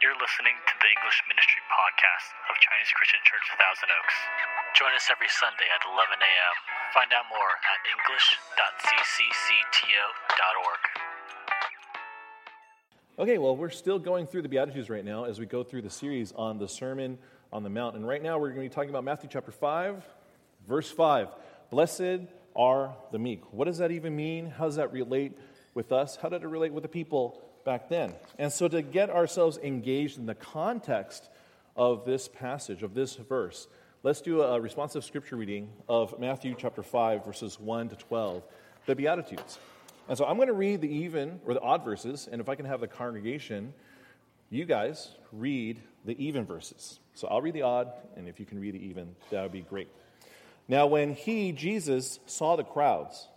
You're listening to the English Ministry Podcast of Chinese Christian Church Thousand Oaks. Join us every Sunday at 11 a.m. Find out more at english.cccto.org. Okay, well, we're still going through the Beatitudes right now as we go through the series on the Sermon on the Mount. And right now we're going to be talking about Matthew chapter 5, verse 5. Blessed are the meek. What does that even mean? How does that relate with us? How did it relate with the people back then? And so, to get ourselves engaged in the context of this passage, of this verse, let's do a responsive scripture reading of Matthew chapter 5, verses 1 to 12, the Beatitudes. And so, I'm going to read the even or the odd verses, and if I can have the congregation, you guys read the even verses. So, I'll read the odd, and if you can read the even, that would be great. Now, when he, Jesus, saw the crowds,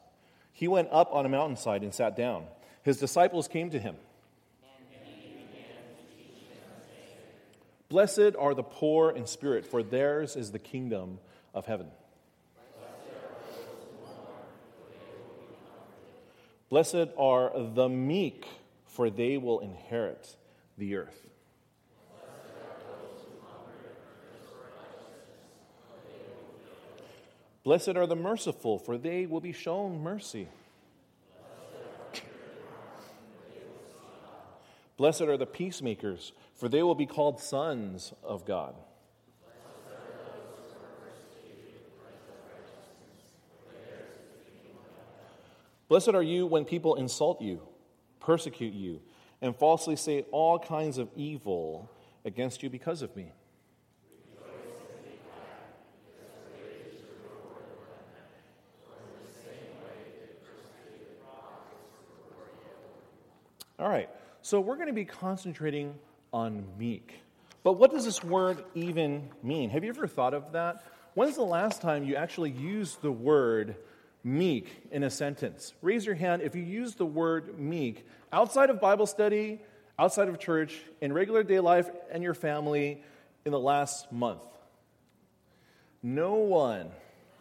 he went up on a mountainside and sat down. His disciples came to him. Blessed are the poor in spirit, for theirs is the kingdom of heaven. Blessed are the meek, for they will inherit the earth. Blessed are the merciful, for they will be shown mercy. Blessed are the peacemakers, for they will be called sons of God. Blessed are you when people insult you, persecute you, and falsely say all kinds of evil against you because of me. All right, so we're going to be concentrating on meek. But what does this word even mean? Have you ever thought of that? When's the last time you actually used the word meek in a sentence? Raise your hand if you use the word meek outside of Bible study, outside of church, in regular day life, and your family in the last month. No one.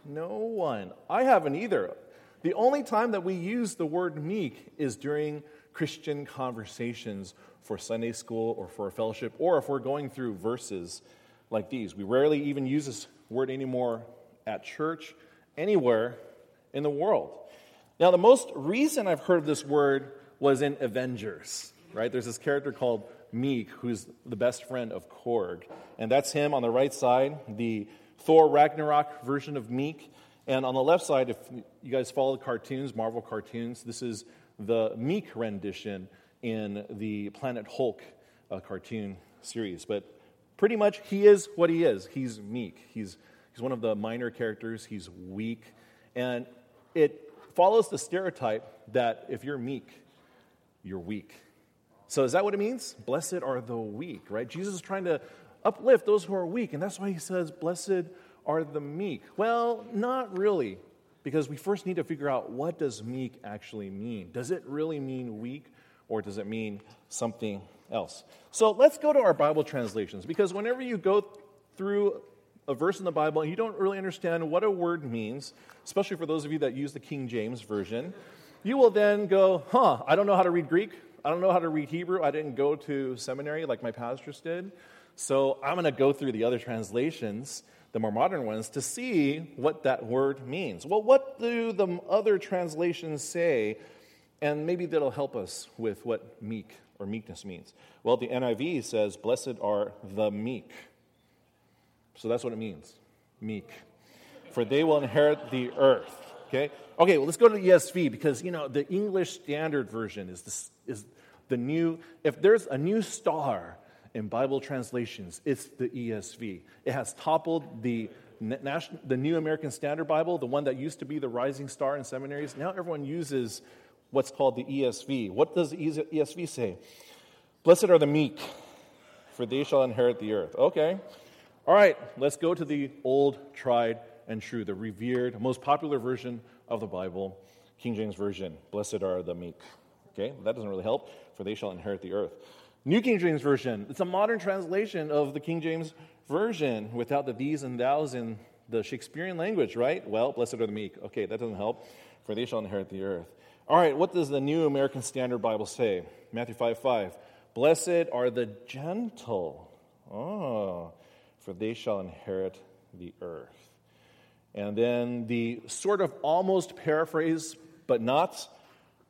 No one. I haven't either. The only time that we use the word meek is during Christian conversations for Sunday school or for a fellowship, or if we're going through verses like these. We rarely even use this word anymore at church, anywhere in the world. Now, the most recent I've heard of this word was in Avengers, right? There's this character called Meek, who's the best friend of Korg. And that's him on the right side, the Thor Ragnarok version of Miek. And on the left side, if you guys follow the cartoons, Marvel cartoons, this is the Miek rendition in the Planet Hulk uh, cartoon series. But pretty much, he is what he is. He's meek. He's, he's one of the minor characters. He's weak. And it follows the stereotype that if you're meek, you're weak. So is that what it means? Blessed are the weak, right? Jesus is trying to uplift those who are weak. And that's why he says, Blessed are the meek. Well, not really because we first need to figure out what does meek actually mean. Does it really mean weak or does it mean something else? So let's go to our bible translations because whenever you go through a verse in the bible and you don't really understand what a word means especially for those of you that use the king james version. You will then go huh i don't know how to read greek i don't know how to read hebrew i didn't go to seminary like my pastors did so i'm going to go through the other translations the more modern ones, to see what that word means. Well, what do the other translations say? And maybe that'll help us with what meek or meekness means. Well, the NIV says, Blessed are the meek. So that's what it means meek. For they will inherit the earth. Okay? Okay, well, let's go to the ESV because, you know, the English Standard Version is, is the new, if there's a new star in Bible translations, it's the ESV. It has toppled the, National, the New American Standard Bible, the one that used to be the rising star in seminaries. Now everyone uses what's called the ESV. What does the ESV say? Blessed are the meek, for they shall inherit the earth. Okay. All right, let's go to the old, tried, and true, the revered, most popular version of the Bible, King James Version. Blessed are the meek. Okay, that doesn't really help, for they shall inherit the earth. New King James Version, it's a modern translation of the King James Version without the these and thous in the Shakespearean language, right? Well, blessed are the meek. Okay, that doesn't help, for they shall inherit the earth. All right, what does the New American Standard Bible say? Matthew 5 5. Blessed are the gentle. Oh, for they shall inherit the earth. And then the sort of almost paraphrase, but not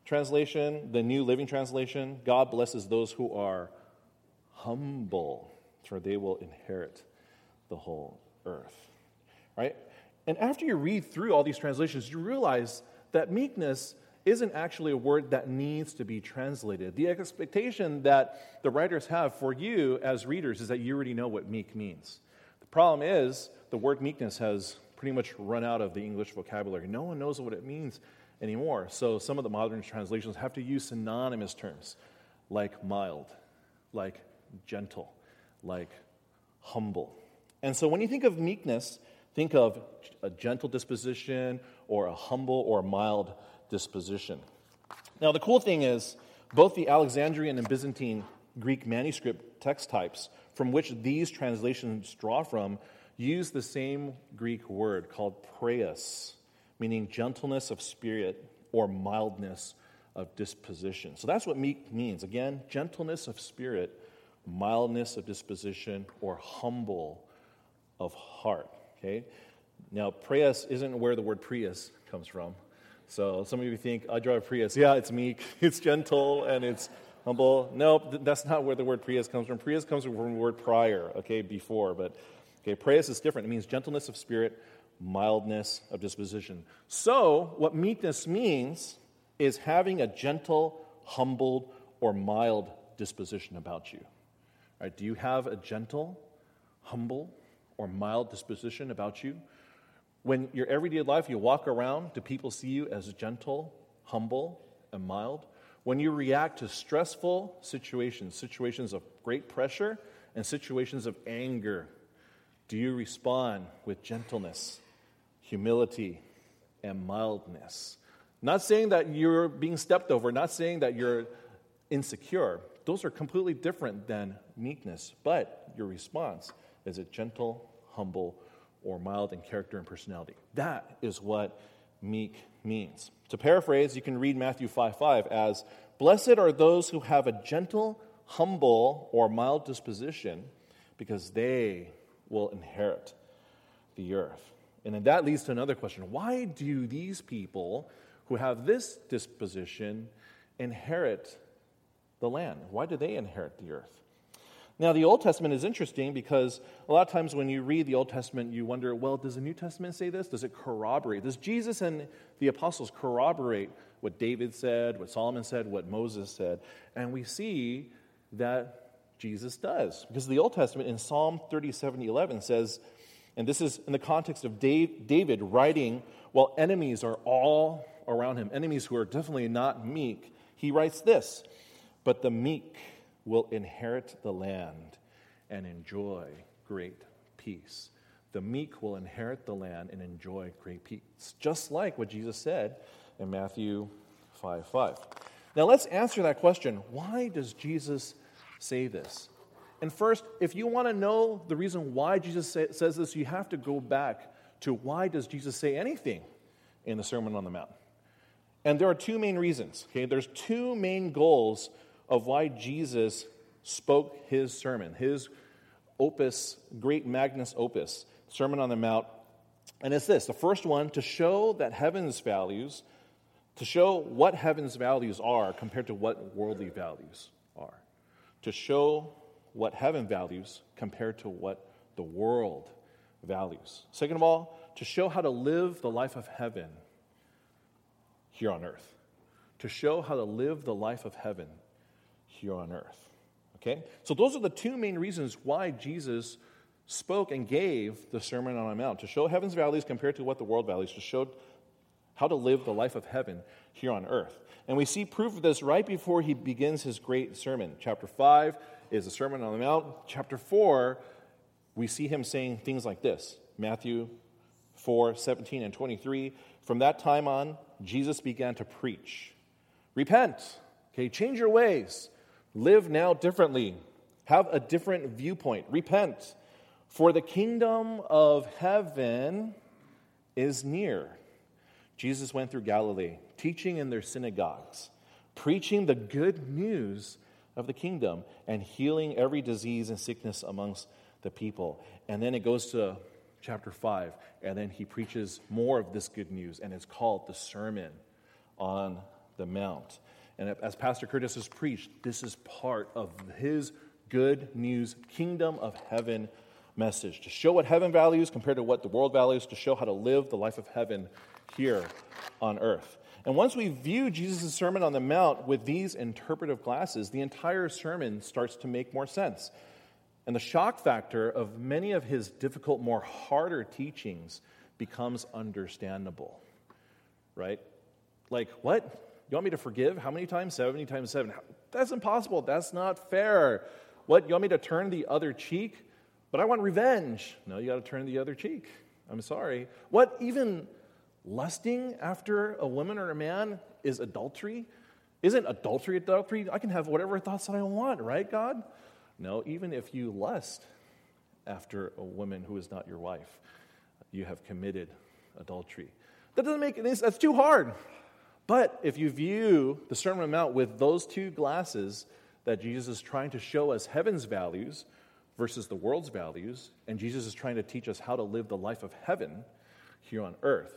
translation, the New Living Translation God blesses those who are humble, for they will inherit the whole earth. Right? And after you read through all these translations, you realize that meekness isn't actually a word that needs to be translated. The expectation that the writers have for you as readers is that you already know what meek means. The problem is, the word meekness has pretty much run out of the English vocabulary. No one knows what it means anymore. So some of the modern translations have to use synonymous terms like mild, like gentle, like humble. And so when you think of meekness, think of a gentle disposition or a humble or mild disposition. Now, the cool thing is, both the Alexandrian and Byzantine Greek manuscript text types from which these translations draw from use the same Greek word called praeus, meaning gentleness of spirit or mildness of disposition. So that's what meek means. Again, gentleness of spirit, mildness of disposition, or humble of heart. Okay? Now, praeus isn't where the word Prius comes from. So some of you think, I drive a Prius. Yeah, it's meek, it's gentle, and it's humble. Nope, that's not where the word Prius comes from. Prius comes from the word prior, okay, before. But, okay, praeus is different. It means gentleness of spirit, mildness of disposition. So, what meekness means is having a gentle, humbled, or mild disposition about you. All right, do you have a gentle, humble, or mild disposition about you? When your everyday life, you walk around, do people see you as gentle, humble, and mild? When you react to stressful situations, situations of great pressure, and situations of anger, do you respond with gentleness, humility, and mildness? Not saying that you're being stepped over, not saying that you're insecure. Those are completely different than meekness, but your response is it gentle, humble, or mild in character and personality. That is what meek means. To paraphrase, you can read Matthew 5 5 as Blessed are those who have a gentle, humble, or mild disposition, because they will inherit the earth. And then that leads to another question why do these people who have this disposition inherit the land? Why do they inherit the earth? Now, the Old Testament is interesting because a lot of times when you read the Old Testament, you wonder, well, does the New Testament say this? Does it corroborate? Does Jesus and the apostles corroborate what David said, what Solomon said, what Moses said? And we see that Jesus does. Because the Old Testament in Psalm 37 11 says, and this is in the context of David writing while enemies are all around him, enemies who are definitely not meek. He writes this, but the meek will inherit the land and enjoy great peace. The meek will inherit the land and enjoy great peace, just like what Jesus said in Matthew 5 5. Now let's answer that question. Why does Jesus say this? And first, if you want to know the reason why Jesus say, says this, you have to go back to why does Jesus say anything in the Sermon on the Mount? And there are two main reasons. Okay, there's two main goals of why Jesus spoke his sermon, his opus, great magnus opus, Sermon on the Mount. And it's this the first one to show that heaven's values, to show what heaven's values are compared to what worldly values to show what heaven values compared to what the world values. Second of all, to show how to live the life of heaven here on earth. To show how to live the life of heaven here on earth. Okay? So those are the two main reasons why Jesus spoke and gave the Sermon on the Mount to show heaven's values compared to what the world values, to show how to live the life of heaven here on earth. And we see proof of this right before he begins his great sermon. Chapter 5 is the Sermon on the Mount. Chapter 4, we see him saying things like this Matthew 4 17 and 23. From that time on, Jesus began to preach Repent, okay, change your ways. Live now differently. Have a different viewpoint. Repent. For the kingdom of heaven is near. Jesus went through Galilee, teaching in their synagogues, preaching the good news of the kingdom and healing every disease and sickness amongst the people. And then it goes to chapter 5, and then he preaches more of this good news, and it's called the Sermon on the Mount. And as Pastor Curtis has preached, this is part of his good news, kingdom of heaven message to show what heaven values compared to what the world values, to show how to live the life of heaven here on earth. And once we view Jesus' Sermon on the Mount with these interpretive glasses, the entire sermon starts to make more sense. And the shock factor of many of his difficult, more harder teachings becomes understandable. Right? Like, what? You want me to forgive? How many times? 70 times 7. That's impossible. That's not fair. What? You want me to turn the other cheek? But I want revenge. No, you got to turn the other cheek. I'm sorry. What? Even lusting after a woman or a man is adultery? Isn't adultery adultery? I can have whatever thoughts that I want, right, God? No, even if you lust after a woman who is not your wife, you have committed adultery. That doesn't make any That's too hard. But if you view the Sermon on the Mount with those two glasses that Jesus is trying to show us heaven's values versus the world's values, and Jesus is trying to teach us how to live the life of heaven here on earth,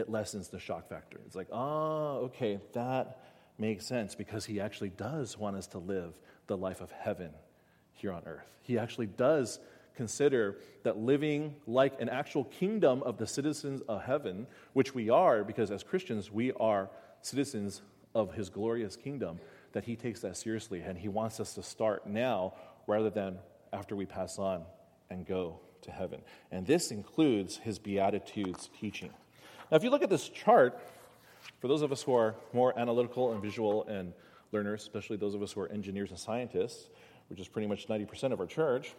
it lessens the shock factor. It's like, oh, okay, that makes sense because he actually does want us to live the life of heaven here on earth. He actually does consider that living like an actual kingdom of the citizens of heaven, which we are, because as Christians, we are citizens of his glorious kingdom, that he takes that seriously and he wants us to start now rather than after we pass on and go to heaven. And this includes his Beatitudes teaching. Now, if you look at this chart, for those of us who are more analytical and visual and learners, especially those of us who are engineers and scientists, which is pretty much 90% of our church,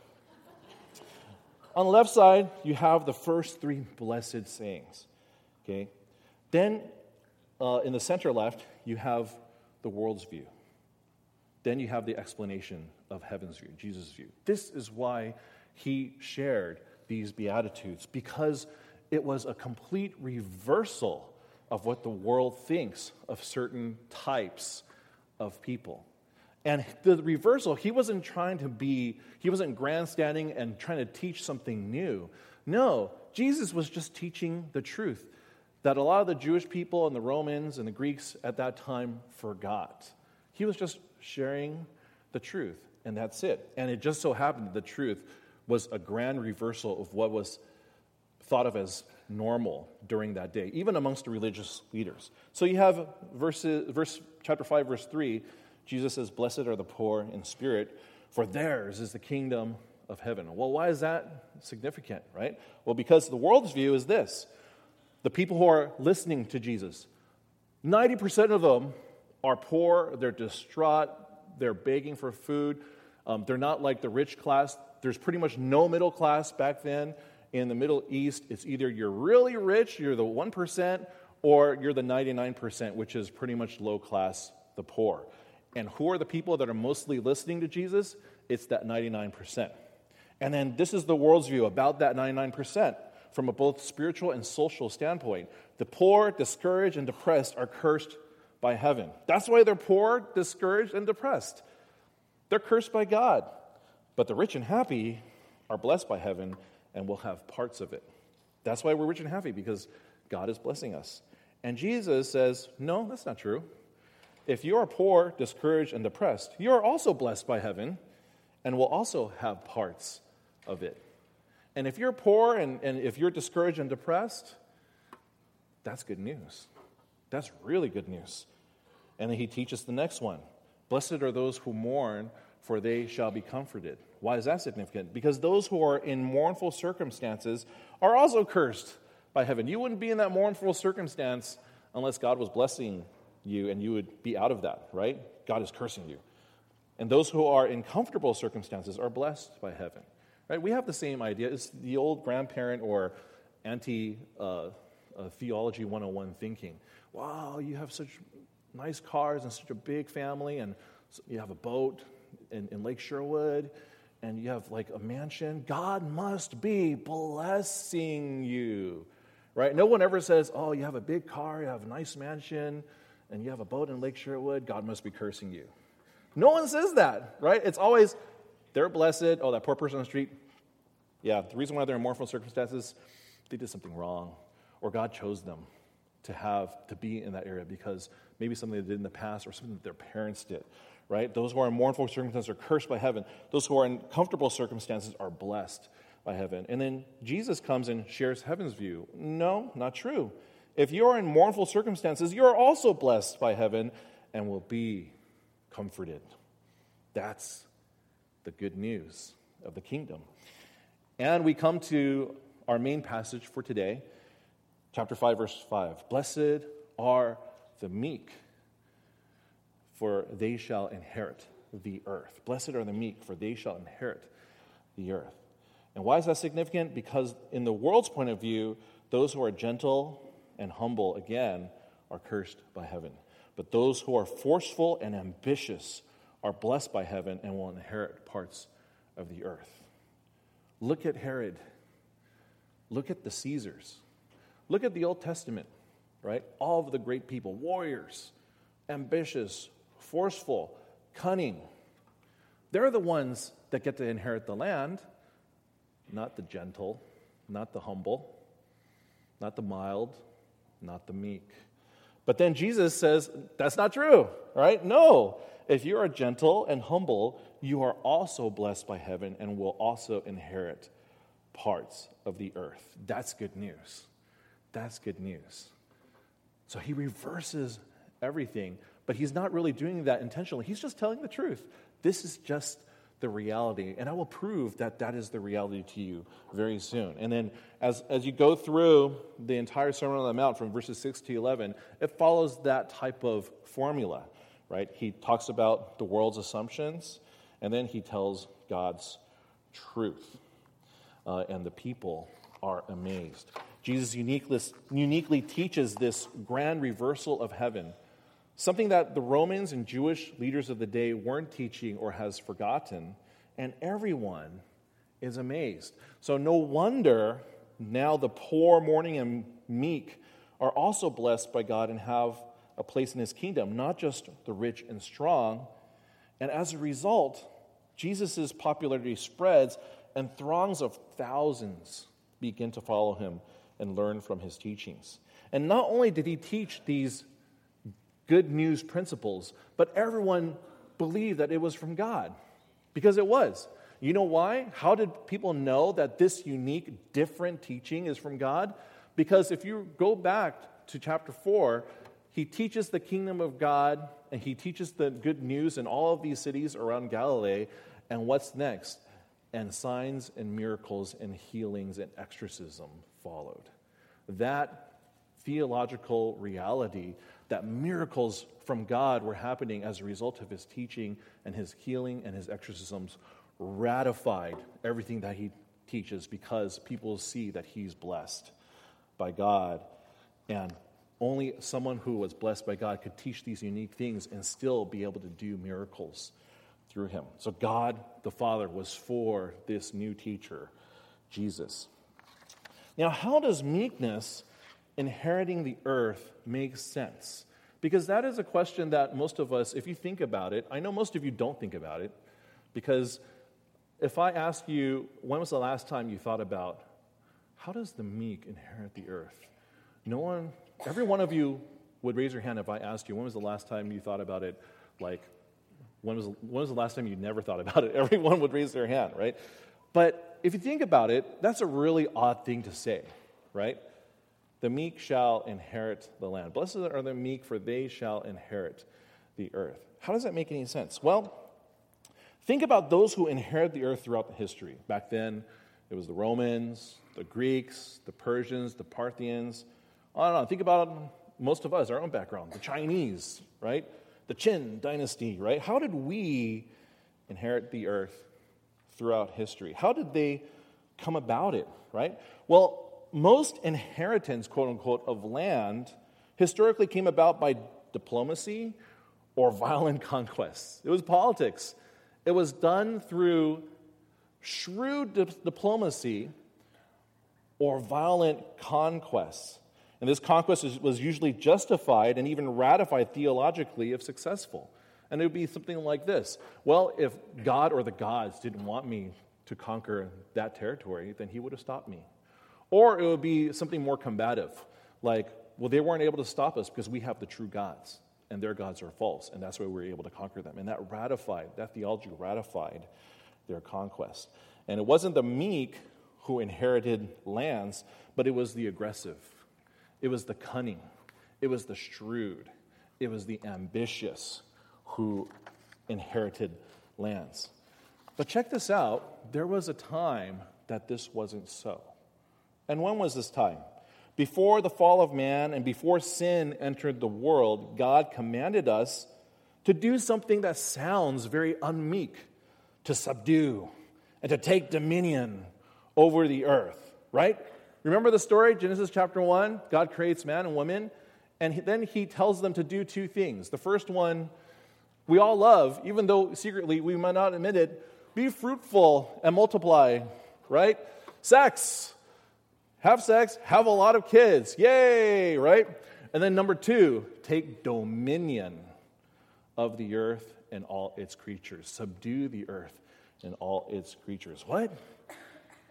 on the left side, you have the first three blessed sayings. Okay? Then, uh, in the center left, you have the world's view. Then you have the explanation of heaven's view, Jesus' view. This is why he shared these Beatitudes, because it was a complete reversal of what the world thinks of certain types of people. And the reversal, he wasn't trying to be, he wasn't grandstanding and trying to teach something new. No, Jesus was just teaching the truth that a lot of the Jewish people and the Romans and the Greeks at that time forgot. He was just sharing the truth, and that's it. And it just so happened that the truth was a grand reversal of what was thought of as normal during that day, even amongst the religious leaders. So you have verses, verse chapter 5, verse 3, Jesus says, Blessed are the poor in spirit, for theirs is the kingdom of heaven. Well, why is that significant, right? Well, because the world's view is this the people who are listening to Jesus, 90% of them are poor, they're distraught, they're begging for food. Um, they're not like the rich class. There's pretty much no middle class back then in the Middle East, it's either you're really rich, you're the 1%, or you're the 99%, which is pretty much low class, the poor. And who are the people that are mostly listening to Jesus? It's that 99%. And then this is the world's view about that 99% from a both spiritual and social standpoint. The poor, discouraged, and depressed are cursed by heaven. That's why they're poor, discouraged, and depressed. They're cursed by God. But the rich and happy are blessed by heaven and we'll have parts of it. That's why we're rich and happy, because God is blessing us. And Jesus says, No, that's not true. If you are poor, discouraged, and depressed, you are also blessed by heaven and will also have parts of it. And if you're poor and, and if you're discouraged and depressed, that's good news. That's really good news. And then he teaches the next one Blessed are those who mourn, for they shall be comforted. Why is that significant? Because those who are in mournful circumstances are also cursed by heaven. You wouldn't be in that mournful circumstance unless God was blessing you and you would be out of that, right? God is cursing you. And those who are in comfortable circumstances are blessed by heaven. Right? We have the same idea. It's the old grandparent or anti uh, uh, theology 101 thinking. Wow, you have such nice cars and such a big family, and you have a boat in, in Lake Sherwood, and you have like a mansion, God must be blessing you, right? No one ever says, oh, you have a big car, you have a nice mansion, and you have a boat in Lake Sherwood, God must be cursing you. No one says that, right? It's always, they're blessed. Oh, that poor person on the street. Yeah, the reason why they're in mournful circumstances, they did something wrong, or God chose them to have to be in that area because maybe something they did in the past or something that their parents did right? Those who are in mournful circumstances are cursed by heaven. Those who are in comfortable circumstances are blessed by heaven. And then jesus comes and shares heaven's view. No not true. If you are in mournful circumstances you are also blessed by heaven and will be comforted. That's the good news of the kingdom. And we come to our main passage for today Chapter 5, verse 5. Blessed are the meek, for they shall inherit the earth. Blessed are the meek, for they shall inherit the earth. And why is that significant? Because, in the world's point of view, those who are gentle and humble, again, are cursed by heaven. But those who are forceful and ambitious are blessed by heaven and will inherit parts of the earth. Look at Herod. Look at the Caesars. Look at the Old Testament, right? All of the great people, warriors, ambitious, forceful, cunning. They're the ones that get to inherit the land, not the gentle, not the humble, not the mild, not the meek. But then Jesus says, that's not true, right? No. If you are gentle and humble, you are also blessed by heaven and will also inherit parts of the earth. That's good news. That's good news. So he reverses everything, but he's not really doing that intentionally. He's just telling the truth. This is just the reality, and I will prove that that is the reality to you very soon. And then, as, as you go through the entire Sermon on the Mount from verses 6 to 11, it follows that type of formula, right? He talks about the world's assumptions, and then he tells God's truth. Uh, and the people are amazed. Jesus uniquely, uniquely teaches this grand reversal of heaven, something that the Romans and Jewish leaders of the day weren't teaching or has forgotten, and everyone is amazed. So, no wonder now the poor, mourning, and meek are also blessed by God and have a place in his kingdom, not just the rich and strong. And as a result, Jesus' popularity spreads, and throngs of thousands begin to follow him and learn from his teachings. And not only did he teach these good news principles, but everyone believed that it was from God because it was. You know why? How did people know that this unique, different teaching is from God? Because if you go back to chapter 4, he teaches the kingdom of God and he teaches the good news in all of these cities around Galilee. And what's next? And signs and miracles and healings and exorcism followed. That theological reality that miracles from God were happening as a result of his teaching and his healing and his exorcisms ratified everything that he teaches because people see that he's blessed by God. And only someone who was blessed by God could teach these unique things and still be able to do miracles through him. So, God the Father was for this new teacher, Jesus. Now, how does meekness, inheriting the earth, makes sense? Because that is a question that most of us, if you think about it, I know most of you don't think about it, because if I ask you, when was the last time you thought about how does the meek inherit the earth? No one, every one of you would raise your hand if I asked you, when was the last time you thought about it? Like, when was, when was the last time you never thought about it? Everyone would raise their hand, right? But if you think about it, that's a really odd thing to say, right? The meek shall inherit the land. Blessed are the meek, for they shall inherit the earth. How does that make any sense? Well, think about those who inherit the earth throughout the history. Back then, it was the Romans, the Greeks, the Persians, the Parthians. I don't know. Think about most of us, our own background, the Chinese, right? The Qin dynasty, right? How did we inherit the earth throughout history. How did they come about it, right? Well, most inheritance, quote unquote, of land historically came about by diplomacy or violent conquests. It was politics. It was done through shrewd di- diplomacy or violent conquests. And this conquest was usually justified and even ratified theologically if successful. And it would be something like this Well, if God or the gods didn't want me to conquer that territory, then he would have stopped me. Or it would be something more combative, like, well, they weren't able to stop us because we have the true gods, and their gods are false, and that's why we were able to conquer them. And that ratified, that theology ratified their conquest. And it wasn't the meek who inherited lands, but it was the aggressive, it was the cunning, it was the shrewd, it was the ambitious who inherited lands. But check this out there was a time that this wasn't so. And when was this time? Before the fall of man and before sin entered the world, God commanded us to do something that sounds very unmeek to subdue and to take dominion over the earth, right? Remember the story, Genesis chapter 1? God creates man and woman, and then he tells them to do two things. The first one, we all love, even though secretly we might not admit it be fruitful and multiply, right? Sex, have sex, have a lot of kids, yay, right? And then number two, take dominion of the earth and all its creatures, subdue the earth and all its creatures. What?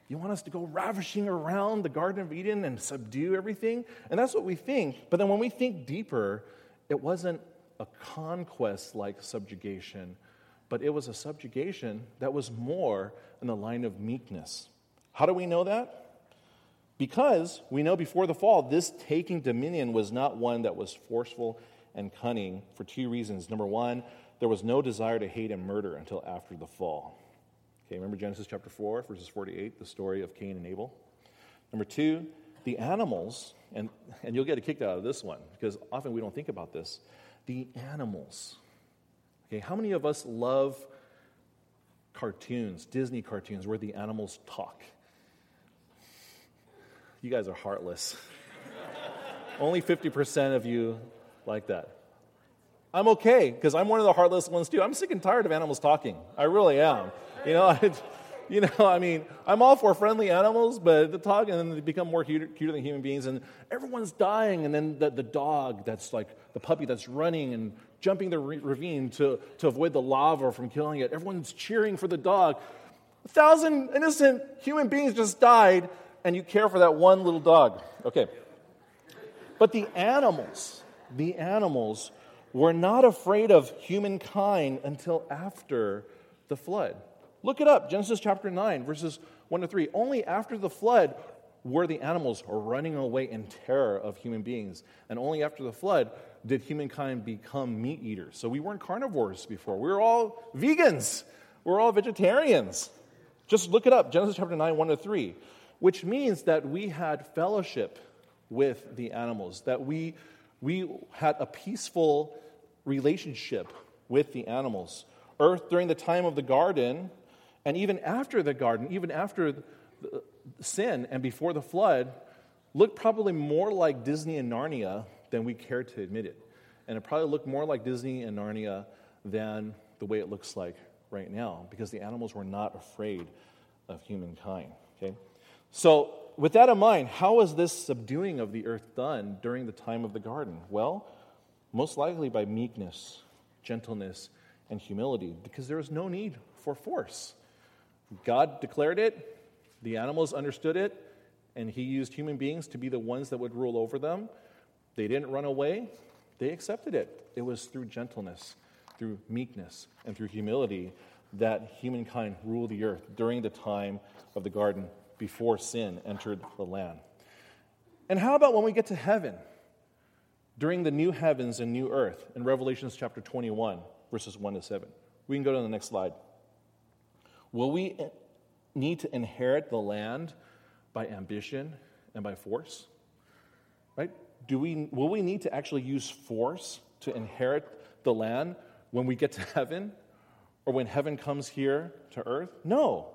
You want us to go ravishing around the Garden of Eden and subdue everything? And that's what we think. But then when we think deeper, it wasn't a conquest like subjugation, but it was a subjugation that was more in the line of meekness. How do we know that? Because we know before the fall, this taking dominion was not one that was forceful and cunning for two reasons. Number one, there was no desire to hate and murder until after the fall. Okay, remember Genesis chapter 4, verses 48, the story of Cain and Abel? Number two, the animals, and, and you'll get a kick out of this one because often we don't think about this. The animals. Okay, how many of us love cartoons, Disney cartoons, where the animals talk? You guys are heartless. Only 50% of you like that. I'm okay because I'm one of the heartless ones too. I'm sick and tired of animals talking. I really am. You know, I, you know, I mean, I'm all for friendly animals, but the talk and then they become more cuter, cuter than human beings, and everyone's dying, and then the, the dog that's like the puppy that's running and jumping the ravine to, to avoid the lava from killing it. Everyone's cheering for the dog. A thousand innocent human beings just died, and you care for that one little dog. Okay. But the animals, the animals were not afraid of humankind until after the flood. Look it up, Genesis chapter 9, verses 1 to 3. Only after the flood were the animals running away in terror of human beings. And only after the flood did humankind become meat eaters. So we weren't carnivores before. We were all vegans. We we're all vegetarians. Just look it up, Genesis chapter 9, 1 to 3, which means that we had fellowship with the animals, that we, we had a peaceful relationship with the animals. Earth, during the time of the garden, and even after the garden, even after sin and before the flood, looked probably more like Disney and Narnia than we care to admit it. And it probably looked more like Disney and Narnia than the way it looks like right now, because the animals were not afraid of humankind. Okay? So, with that in mind, how was this subduing of the earth done during the time of the garden? Well, most likely by meekness, gentleness, and humility, because there was no need for force. God declared it, the animals understood it, and He used human beings to be the ones that would rule over them. They didn't run away, they accepted it. It was through gentleness, through meekness, and through humility that humankind ruled the earth during the time of the garden before sin entered the land. And how about when we get to heaven? During the new heavens and new earth in Revelations chapter 21, verses 1 to 7. We can go to the next slide. Will we need to inherit the land by ambition and by force? Right? Do we, will we need to actually use force to inherit the land when we get to heaven or when heaven comes here to earth? No.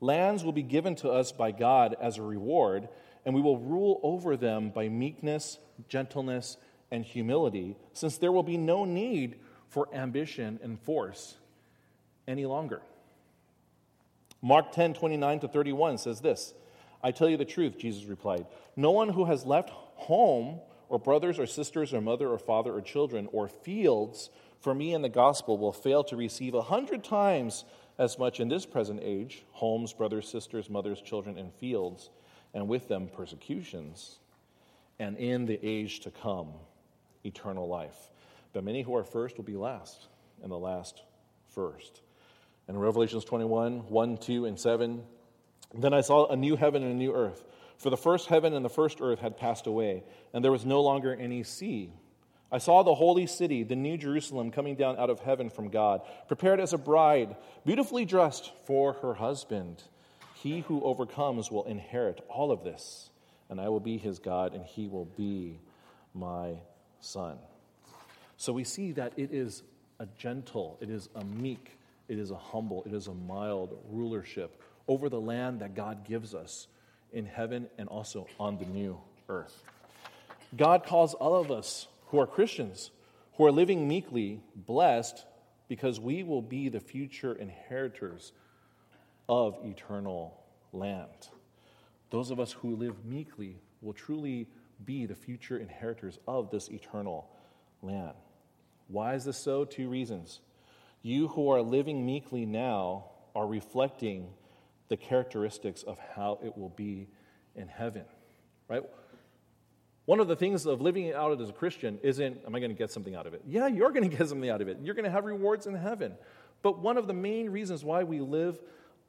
Lands will be given to us by God as a reward, and we will rule over them by meekness, gentleness, and humility, since there will be no need for ambition and force any longer. Mark 10, 29 to 31 says this I tell you the truth, Jesus replied. No one who has left home, or brothers, or sisters, or mother, or father, or children, or fields for me and the gospel will fail to receive a hundred times as much in this present age homes, brothers, sisters, mothers, children, and fields, and with them persecutions, and in the age to come, eternal life. But many who are first will be last, and the last first. And in Revelations 21 1, 2, and 7. Then I saw a new heaven and a new earth. For the first heaven and the first earth had passed away, and there was no longer any sea. I saw the holy city, the new Jerusalem, coming down out of heaven from God, prepared as a bride, beautifully dressed for her husband. He who overcomes will inherit all of this, and I will be his God, and he will be my son. So we see that it is a gentle, it is a meek, it is a humble, it is a mild rulership over the land that God gives us in heaven and also on the new earth. God calls all of us who are Christians, who are living meekly, blessed because we will be the future inheritors of eternal land. Those of us who live meekly will truly be the future inheritors of this eternal land. Why is this so? Two reasons. You who are living meekly now are reflecting the characteristics of how it will be in heaven, right? One of the things of living out it as a Christian isn't, am I going to get something out of it? Yeah, you're going to get something out of it. You're going to have rewards in heaven. But one of the main reasons why we live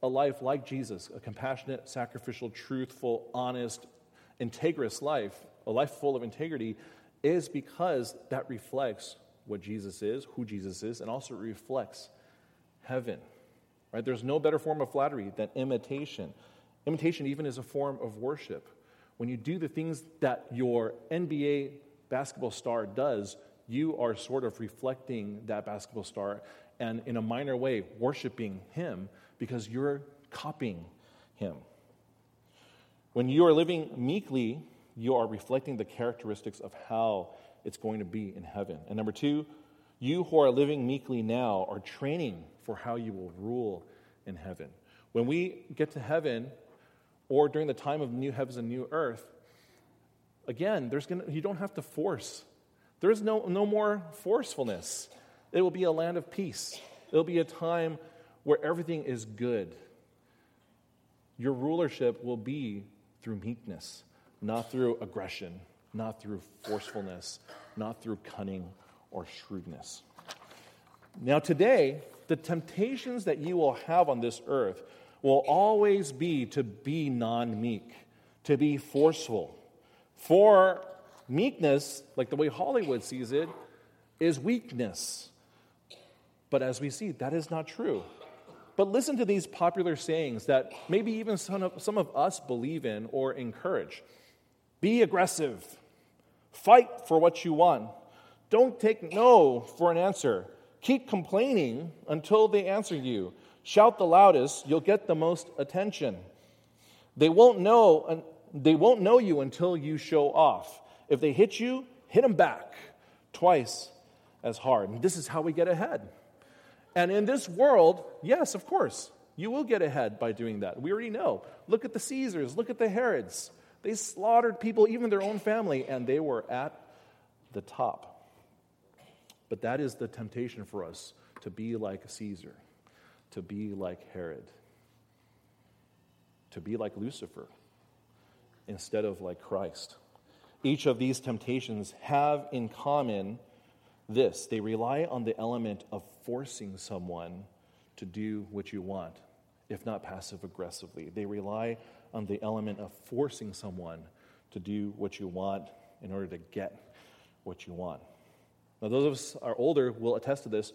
a life like Jesus, a compassionate, sacrificial, truthful, honest, integrous life, a life full of integrity, is because that reflects what Jesus is, who Jesus is, and also reflects heaven. Right? There's no better form of flattery than imitation. Imitation even is a form of worship. When you do the things that your NBA basketball star does, you are sort of reflecting that basketball star and, in a minor way, worshiping him because you're copying him. When you are living meekly, you are reflecting the characteristics of how it's going to be in heaven. And number two, you who are living meekly now are training for how you will rule in heaven. When we get to heaven, or during the time of new heavens and new earth, again, there's gonna, you don't have to force. There's no, no more forcefulness. It will be a land of peace. It'll be a time where everything is good. Your rulership will be through meekness, not through aggression, not through forcefulness, not through cunning or shrewdness. Now, today, the temptations that you will have on this earth will always be to be non meek, to be forceful. For meekness, like the way Hollywood sees it, is weakness. But as we see, that is not true. But listen to these popular sayings that maybe even some of, some of us believe in or encourage be aggressive, fight for what you want, don't take no for an answer. Keep complaining until they answer you. Shout the loudest, you'll get the most attention. They won't know they won't know you until you show off. If they hit you, hit them back twice as hard. And this is how we get ahead. And in this world, yes, of course, you will get ahead by doing that. We already know. Look at the Caesars, look at the Herods. They slaughtered people, even their own family, and they were at the top. But that is the temptation for us to be like a Caesar to be like Herod, to be like Lucifer instead of like Christ. Each of these temptations have in common this they rely on the element of forcing someone to do what you want, if not passive aggressively. They rely on the element of forcing someone to do what you want in order to get what you want. Now, those of us are older will attest to this.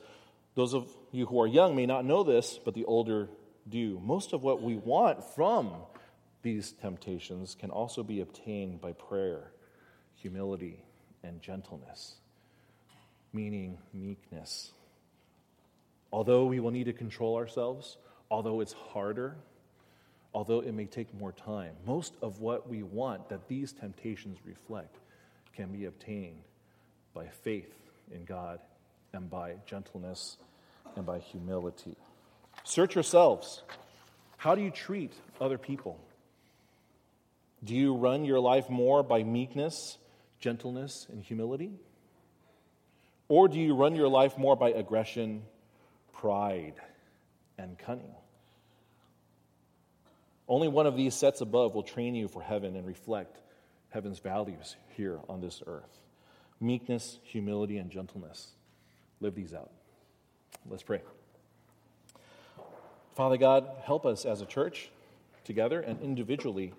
Those of you who are young may not know this, but the older do. Most of what we want from these temptations can also be obtained by prayer, humility, and gentleness, meaning meekness. Although we will need to control ourselves, although it's harder, although it may take more time, most of what we want that these temptations reflect can be obtained by faith in God and by gentleness and by humility. Search yourselves. How do you treat other people? Do you run your life more by meekness, gentleness, and humility? Or do you run your life more by aggression, pride, and cunning? Only one of these sets above will train you for heaven and reflect heaven's values here on this earth meekness, humility, and gentleness. Live these out. Let's pray. Father God, help us as a church, together and individually